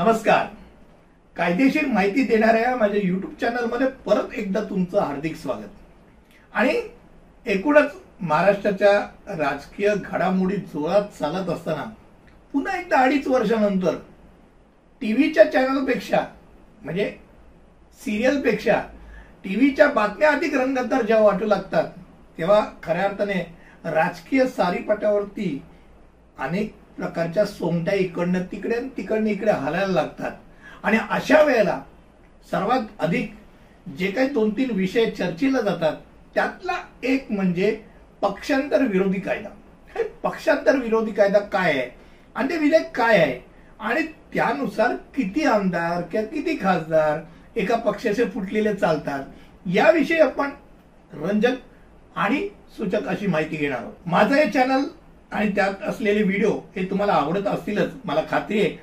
नमस्कार. कायदेशीर माहिती देणाऱ्या माझ्या युट्यूब चॅनलमध्ये परत एकदा तुमचं हार्दिक स्वागत. आणि एकूणच महाराष्ट्राच्या राजकीय घडामोडी जोरात चालत असताना पुन्हा एकदा अडीच वर्षानंतर टीव्हीच्या चॅनलपेक्षा म्हणजे सिरियलपेक्षा टीव्हीच्या बातम्या अधिक रंगतदार जेव्हा वाटू लागतात तेव्हा खऱ्या अर्थाने राजकीय सारीपाट्यावरती अनेक प्रकारच्या सोंगट्या इकडनं तिकडे आणि तिकडनं इकडे हलायला लागतात. आणि अशा वेळेला सर्वात अधिक जे काही दोन तीन विषय चर्चेला जातात त्यातला एक म्हणजे पक्षांतर विरोधी कायदा. हे पक्षांतर विरोधी कायदा काय आहे? आणि ते विधेयक काय आहे? आणि त्यानुसार किती आमदार किंवा किती खासदार एका पक्षाचे फुटलेले चालतात याविषयी आपण रंजक आणि सूचक अशी माहिती घेणार आहोत. माझं हे चॅनल आणि त्यात असलेले व्हिडिओ हे तुम्हाला आवडत असतीलच मला खात्री आहे.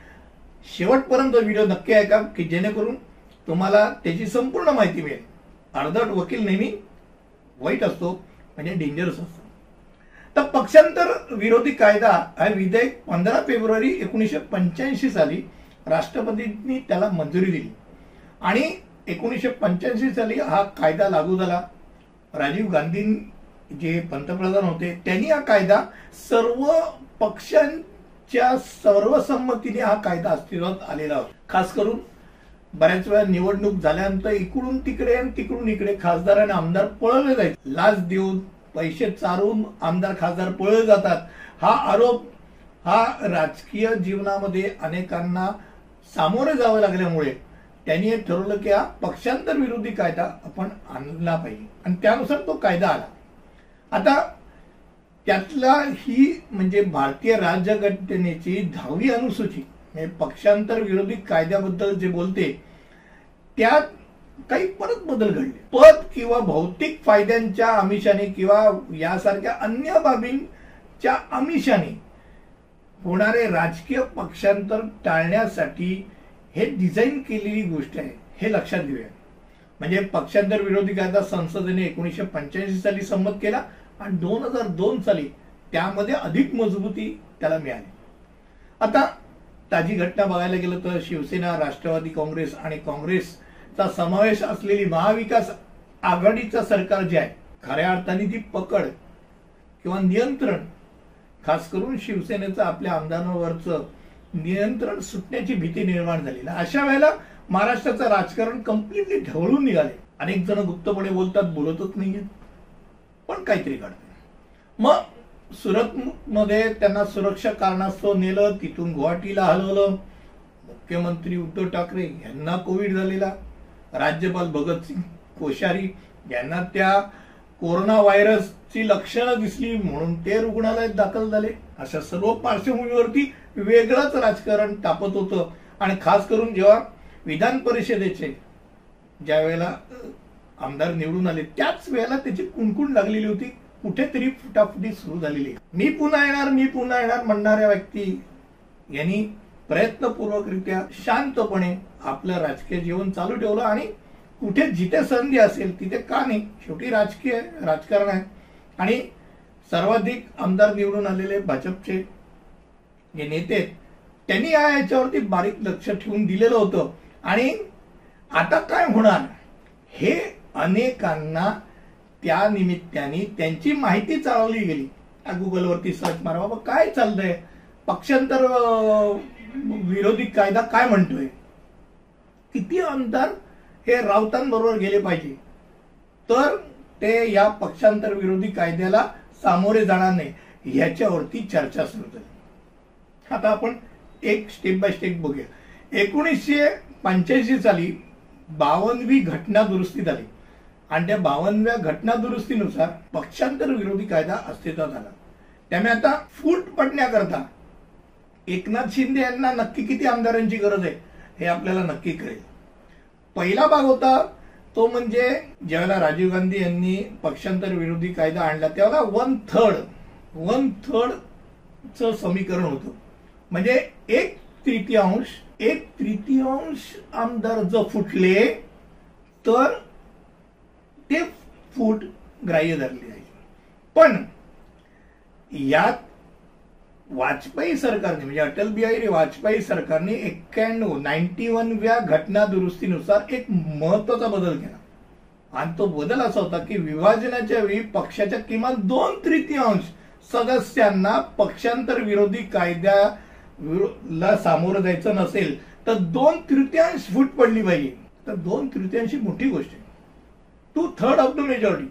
शेवटपर्यंत व्हिडिओ नक्की ऐका की जेणेकरून तुम्हाला त्याची संपूर्ण माहिती मिळेल. अर्धट वकील नेहमी वाईट असतो म्हणजे डेंजरस असतो. तर पक्षांतर विरोधी कायदा हा विधेयक पंधरा फेब्रुवारी एकोणीसशे पंच्याऐंशी साली राष्ट्रपतींनी त्याला मंजुरी दिली. आणि एकोणीसशे पंच्याऐंशी साली हा कायदा लागू झाला. राजीव गांधी जे पंतप्रधान होते त्यांनी हा कायदा सर्व पक्षांच्या सर्वसंमतीने हा कायदा अस्तित्वात आलेला होता. खास करून बऱ्याच वेळा निवडणूक झाल्यानंतर इकडून तिकडे आणि तिकडून इकडे खासदार आणि आमदार पळवले जायचे. लाच देऊन पैसे चारून आमदार खासदार पळले जातात. हा आरोप हा राजकीय जीवनामध्ये अनेकांना सामोरे जावं लागल्यामुळे त्यांनी हे ठरवलं की हा पक्षांतर विरोधी कायदा आपण आणला पाहिजे. आणि त्यानुसार तो कायदा आला. आता त्यातला ही म्हणजे भारतीय राज्यघटनेची दहावी अनुसूची म्हणजे पक्षांतर विरोधी कायद्याबद्दल जे बोलते त्यात काही परत बदल घडले. पद किंवा भौतिक फायद्यांच्या आमिषाने किंवा यासारख्या अन्य बाबींच्या आमिषाने होणारे राजकीय पक्षांतर टाळण्यासाठी हे डिझाईन केलेली गोष्ट आहे हे लक्षात घेऊया. म्हणजे पक्षांतर विरोधी कायदा संसदेने एकोणीसशे पंच्याऐंशी साली संमत केला आणि दोन हजार दोन साली त्यामध्ये अधिक मजबूती त्याला मिळाली. आता ताजी घटना बघायला गेलं तर शिवसेना राष्ट्रवादी काँग्रेस आणि काँग्रेसचा समावेश असलेली महाविकास आघाडीचं सरकार जे आहे खऱ्या अर्थाने ती पकड किंवा नियंत्रण खास करून शिवसेनेचं आपल्या आमदारांवरचं नियंत्रण सुटण्याची भीती निर्माण झाली अशा वेळेला महाराष्ट्राचं राजकारण कम्प्लिटली ढवळून निघाले. अनेक जण गुप्तपणे बोलतात बोलतच नाहीये पण काहीतरी काढते मग सुरत मध्ये त्यांना सुरक्षा कारणास्तव नेलं तिथून गुवाहाटीला हलवलं. मुख्यमंत्री उद्धव ठाकरे यांना कोविड झालेला. राज्यपाल भगतसिंग कोश्यारी यांना त्या कोरोना व्हायरसची लक्षणं दिसली म्हणून ते रुग्णालयात दाखल झाले. अशा सर्व पार्श्वभूमीवरती वेगळंच राजकारण तापत होतं. आणि खास करून जेव्हा विधान परिषदेचे ज्या वेळेला आमदार निवडून आले. त्याच वेळेला त्याची कुणकुण लागलेली होती. कुठेतरी फुटाफुटी सुरू झालेली मी पुन्हा येणार मी पुन्हा येणार म्हणणाऱ्या व्यक्ती यांनी प्रयत्नपूर्वकरित्या शांतपणे आपलं राजकीय जीवन चालू ठेवलं आणि कुठे जिथे संधी असेल तिथे का नाही शेवटी राजकीय राजकारण आहे. आणि सर्वाधिक आमदार निवडून आलेले भाजपचे जे नेते त्यांनी या याच्यावरती बारीक लक्ष ठेवून दिलेलं होतं. आणि आता काय होणार? हे अनेकांना त्या निमित्ताने त्यांची माहिती चालवली गेली. गुगलवरती सर्च मारा बाबा काय चाललंय? पक्षांतर विरोधी कायदा काय म्हणतोय? किती अंतर हे राऊतांबरोबर गेले पाहिजे. तर ते या पक्षांतर विरोधी कायद्याला सामोरे जाणार नाही याच्यावरती चर्चा सुरू झाली. आता आपण एक स्टेप बाय स्टेप बघूया. एकोणीसशे पंच्याऐंशी साली बावनवी घटना दुरुस्ती झाली आणि त्या बावनव्या घटना दुरुस्तीनुसार पक्षांतर विरोधी कायदा अस्तित्वात आला. त्यामुळे आता फूट पडण्याकरता एकनाथ शिंदे यांना नक्की किती आमदारांची गरज आहे हे आपल्याला नक्की कळेल. पहिला भाग होता तो म्हणजे ज्यावेळेला राजीव गांधी यांनी पक्षांतर विरोधी कायदा आणला त्यावेळेला वन थर्ड वन थर्ड समीकरण होतं. म्हणजे एक तृतीयांश एक तृतीयांश आमदार जर फुटले तर ते फूट ग्राह्य धरले आहे. पण यात वाजपेयी सरकारने म्हणजे अटल बिहारी वाजपेयी सरकारने एक्क्याण्णव नाईन्टी वनव्या घटना दुरुस्तीनुसार एक महत्त्वाचा बदल केला. आणि तो बदल असा होता की विभाजनाच्या वेळी पक्षाच्या किमान दोन तृतीयांश सदस्यांना पक्षांतर विरोधी कायद्याला सामोरं जायचं नसेल तर दोन तृतीयांश फूट पडली पाहिजे. तर दोन तृतीयांशी मोठी गोष्ट आहे. Two third of the majority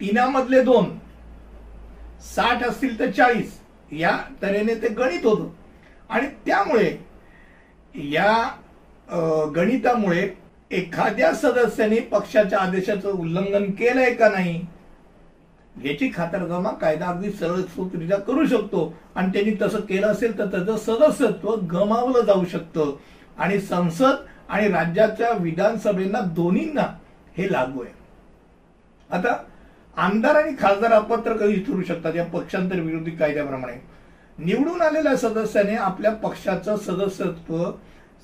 तिनामधले दोन. साठ असतील तर चाळीस. या तऱ्हेने ते गणित होतं. आणि त्यामुळे या गणितामुळे एखाद्या सदस्याने पक्षाच्या आदेशाचं उल्लंघन केलंय का नाही याची खातरजमा कायदा अगदी सरळसोटरित्या करू शकतो. आणि त्यांनी तसं केलं असेल तर त्याचं सदस्यत्व गमावलं जाऊ शकतं. आणि संसद आणि राज्याच्या विधानसभेला दोन्हींना हे लागू आहे. आता आमदार आणि खासदार अपत्र कधी ठरू शकतात? या पक्षांतर विरोधी कायद्याप्रमाणे. निवडून आलेल्या सदस्याने आपल्या पक्षाचं सदस्यत्व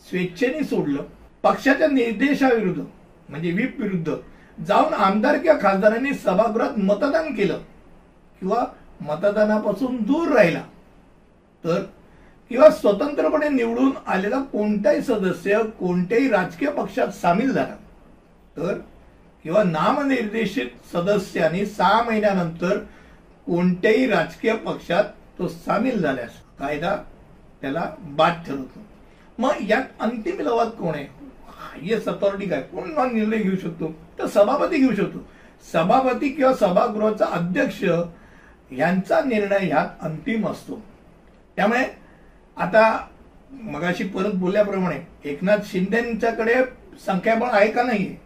स्वेच्छेने सोडलं. पक्षाच्या निर्देशाविरुद्ध म्हणजे व्हीप विरुद्ध जाऊन आमदार किंवा खासदारांनी सभागृहात मतदान केलं किंवा मतदानापासून दूर राहिला तर किंवा स्वतंत्रपणे निवडून आलेला कोणताही सदस्य कोणत्याही राजकीय पक्षात सामील झाला तर किंवा नामनिर्देशित सदस्याने सहा महिन्यानंतर कोणत्याही राजकीय पक्षात तो सामील झाल्यास कायदा त्याला बाद ठरवतो. मग यात अंतिम लवाद कोण आहे? हायएस्ट अथॉरिटी काय? कोण निर्णय घेऊ शकतो? तर सभापती घेऊ शकतो. सभापती किंवा सभागृहाचा अध्यक्ष यांचा निर्णय ह्यात अंतिम असतो. त्यामुळे आता मगाशी परत बोलल्याप्रमाणे एकनाथ शिंदेच्याकडे संख्याबळ आहे का नाहीये?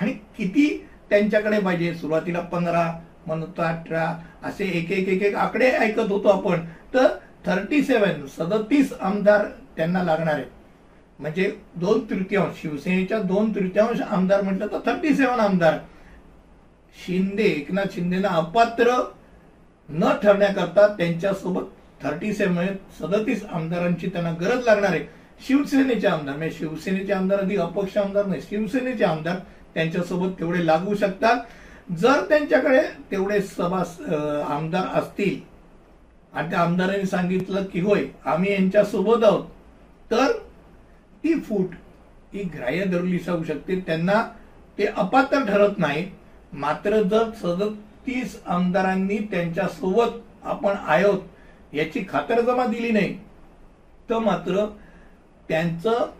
आणि किती त्यांच्याकडे पाहिजे? सुरुवातीला पंधरा म्हणतो अठरा असे एक एक एक एक आकडे ऐकत होतो आपण. तर थर्टी सेवन सदतीस आमदार त्यांना लागणार आहेत. म्हणजे दोन तृतीयांश शिवसेनेच्या दोन तृतीयांश आमदार म्हटलं तर थर्टी सेवन आमदार. शिंदे एकनाथ शिंदेना अपात्र न ठरण्याकरता त्यांच्यासोबत थर्टी सेवन सदतीस आमदारांची त्यांना गरज लागणार आहे. शिवसेनेचे आमदार म्हणजे शिवसेनेचे आमदार अधिक अपक्ष आमदार नाही शिवसेनेचे आमदार त्यांच्यासोबत तेवढे लागू शकतात. जर त्यांच्याकडे तेवढे सभा आमदार असतील आणि त्या आमदारांनी सांगितलं की होय आम्ही यांच्यासोबत आहोत तर ती फूट ही ग्राह्य धरली जाऊ शकते त्यांना ते अपात्र ठरत नाही मात्र जर सदतीस आमदारांनी त्यांच्यासोबत आपण आहोत याची खातरजमा दिली नाही तर मात्र त्यांचं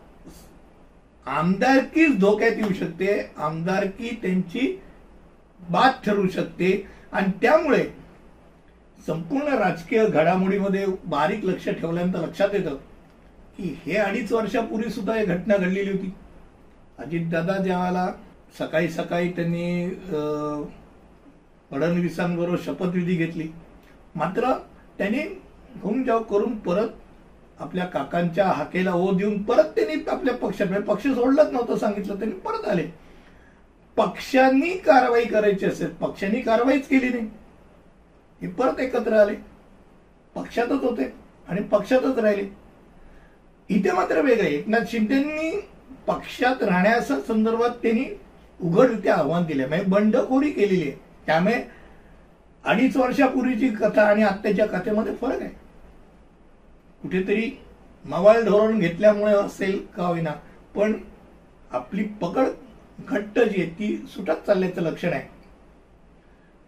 आमदारकीच धोक्यात येऊ शकते आमदारकी त्यांची बाद ठरू शकते. आणि त्यामुळे संपूर्ण राजकीय घडामोडीमध्ये बारीक लक्ष ठेवल्यानंतर लक्षात येतं की हे अडीच वर्षापूर्वी सुद्धा ही घटना घडलेली होती. अजितदादा ज्यावेळेला सकाळी सकाळी त्यांनी फडणवीसांबरोबर शपथविधी घेतली. मात्र त्यांनी घुम जाव करून परत आपल्या काकांच्या हाकेला ओ देऊन परत त्यांनी आपल्या पक्षात पक्ष सोडलंच नव्हतं सांगितलं त्यांनी परत आले. पक्षांनी कारवाई करायची असेल पक्षांनी कारवाईच केली नाही. हे परत एकत्र आले. पक्षातच होते आणि पक्षातच राहिले. इथे मात्र वेगळं एकनाथ शिंदेंनी पक्षात राहण्याच्या संदर्भात त्यांनी उघडरित्या आव्हान दिले म्हणजे बंडखोरी केलेली आहे. त्यामुळे अडीच वर्षापूर्वीची कथा आणि आत्ताच्या कथेमध्ये फरक आहे. कुठेतरी मवाळ धोरण घेतल्यामुळे असेल का होईना पण आपली पकड घट्ट जी आहे ती सुटत चालल्याचं लक्षण आहे.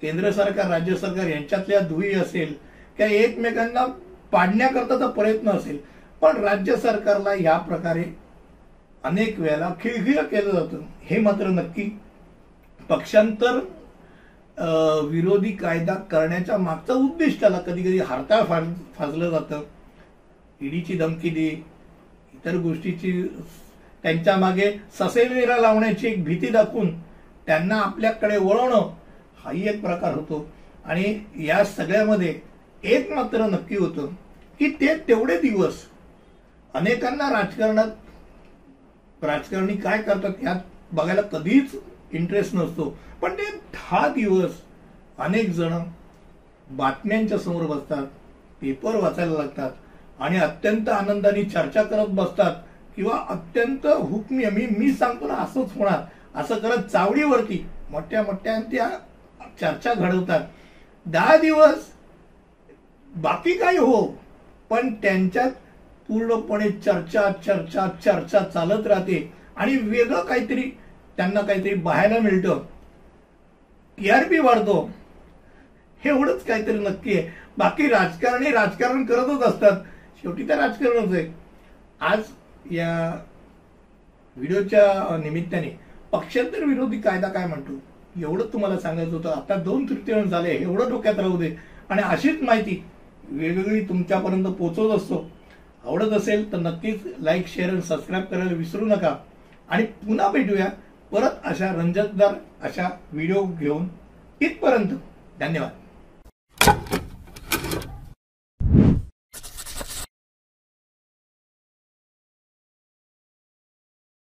केंद्र सरकार राज्य सरकार यांच्यातल्या दुही असेल किंवा एकमेकांना पाडण्याकरताचा प्रयत्न असेल पण राज्य सरकारला या प्रकारे अनेक वेळेला खिळखिळ केलं जातं हे मात्र नक्की पक्षांतर विरोधी कायदा करण्याच्या मागचा उद्दिष्टाला कधी कधी हरताळ फाज फाजलं जातं. ईडीची धमकी दे इतर गोष्टीची त्यांच्या मागे ससेवेरा लावण्याची एक भीती दाखवून त्यांना आपल्याकडे वळवणं हाही एक प्रकार होतो. आणि या सगळ्यामध्ये एक मात्र नक्की होतं की ते तेवढे दिवस अनेकांना राजकारणात राजकारणी काय करतात यात बघायला कधीच इंटरेस्ट नसतो. पण ते दहा दिवस अनेक जण बातम्यांच्या समोर बसतात पेपर वाचायला लागतात आणि अत्यंत आनंदाने चर्चा करत बसतात किंवा अत्यंत हुकमी मी मी सांगतो ना असंच होणार. असं करत चावडीवरती मोठ्या मोठ्या त्या चर्चा घडवतात. दहा दिवस बाकी काही हो पण त्यांच्यात पूर्णपणे चर्चा चर्चा चर्चा चालत राहते. आणि वेगळं काहीतरी त्यांना काहीतरी पाहायला मिळतं. टीआरपी वाढतो. एवढंच काहीतरी नक्की आहे. बाकी राजकारणी राजकारण करतच असतात. शेवटी तर राजकारणच आहे. आज या व्हिडिओच्या निमित्ताने पक्षांतर विरोधी कायदा काय म्हणतो? एवढं तुम्हाला सांगायचं होतं. आता दोन तृतीयांश झाले. एवढं डोक्यात राहू दे. आणि अशीच माहिती वेगवेगळी तुमच्यापर्यंत पोहोचवत असतो. आवडत असेल तर नक्कीच लाईक शेअर आणि सबस्क्राईब करायला विसरू नका. आणि पुन्हा भेटूया. परत अशा रंजकदार अशा व्हिडिओ घेऊन. इथपर्यंत धन्यवाद.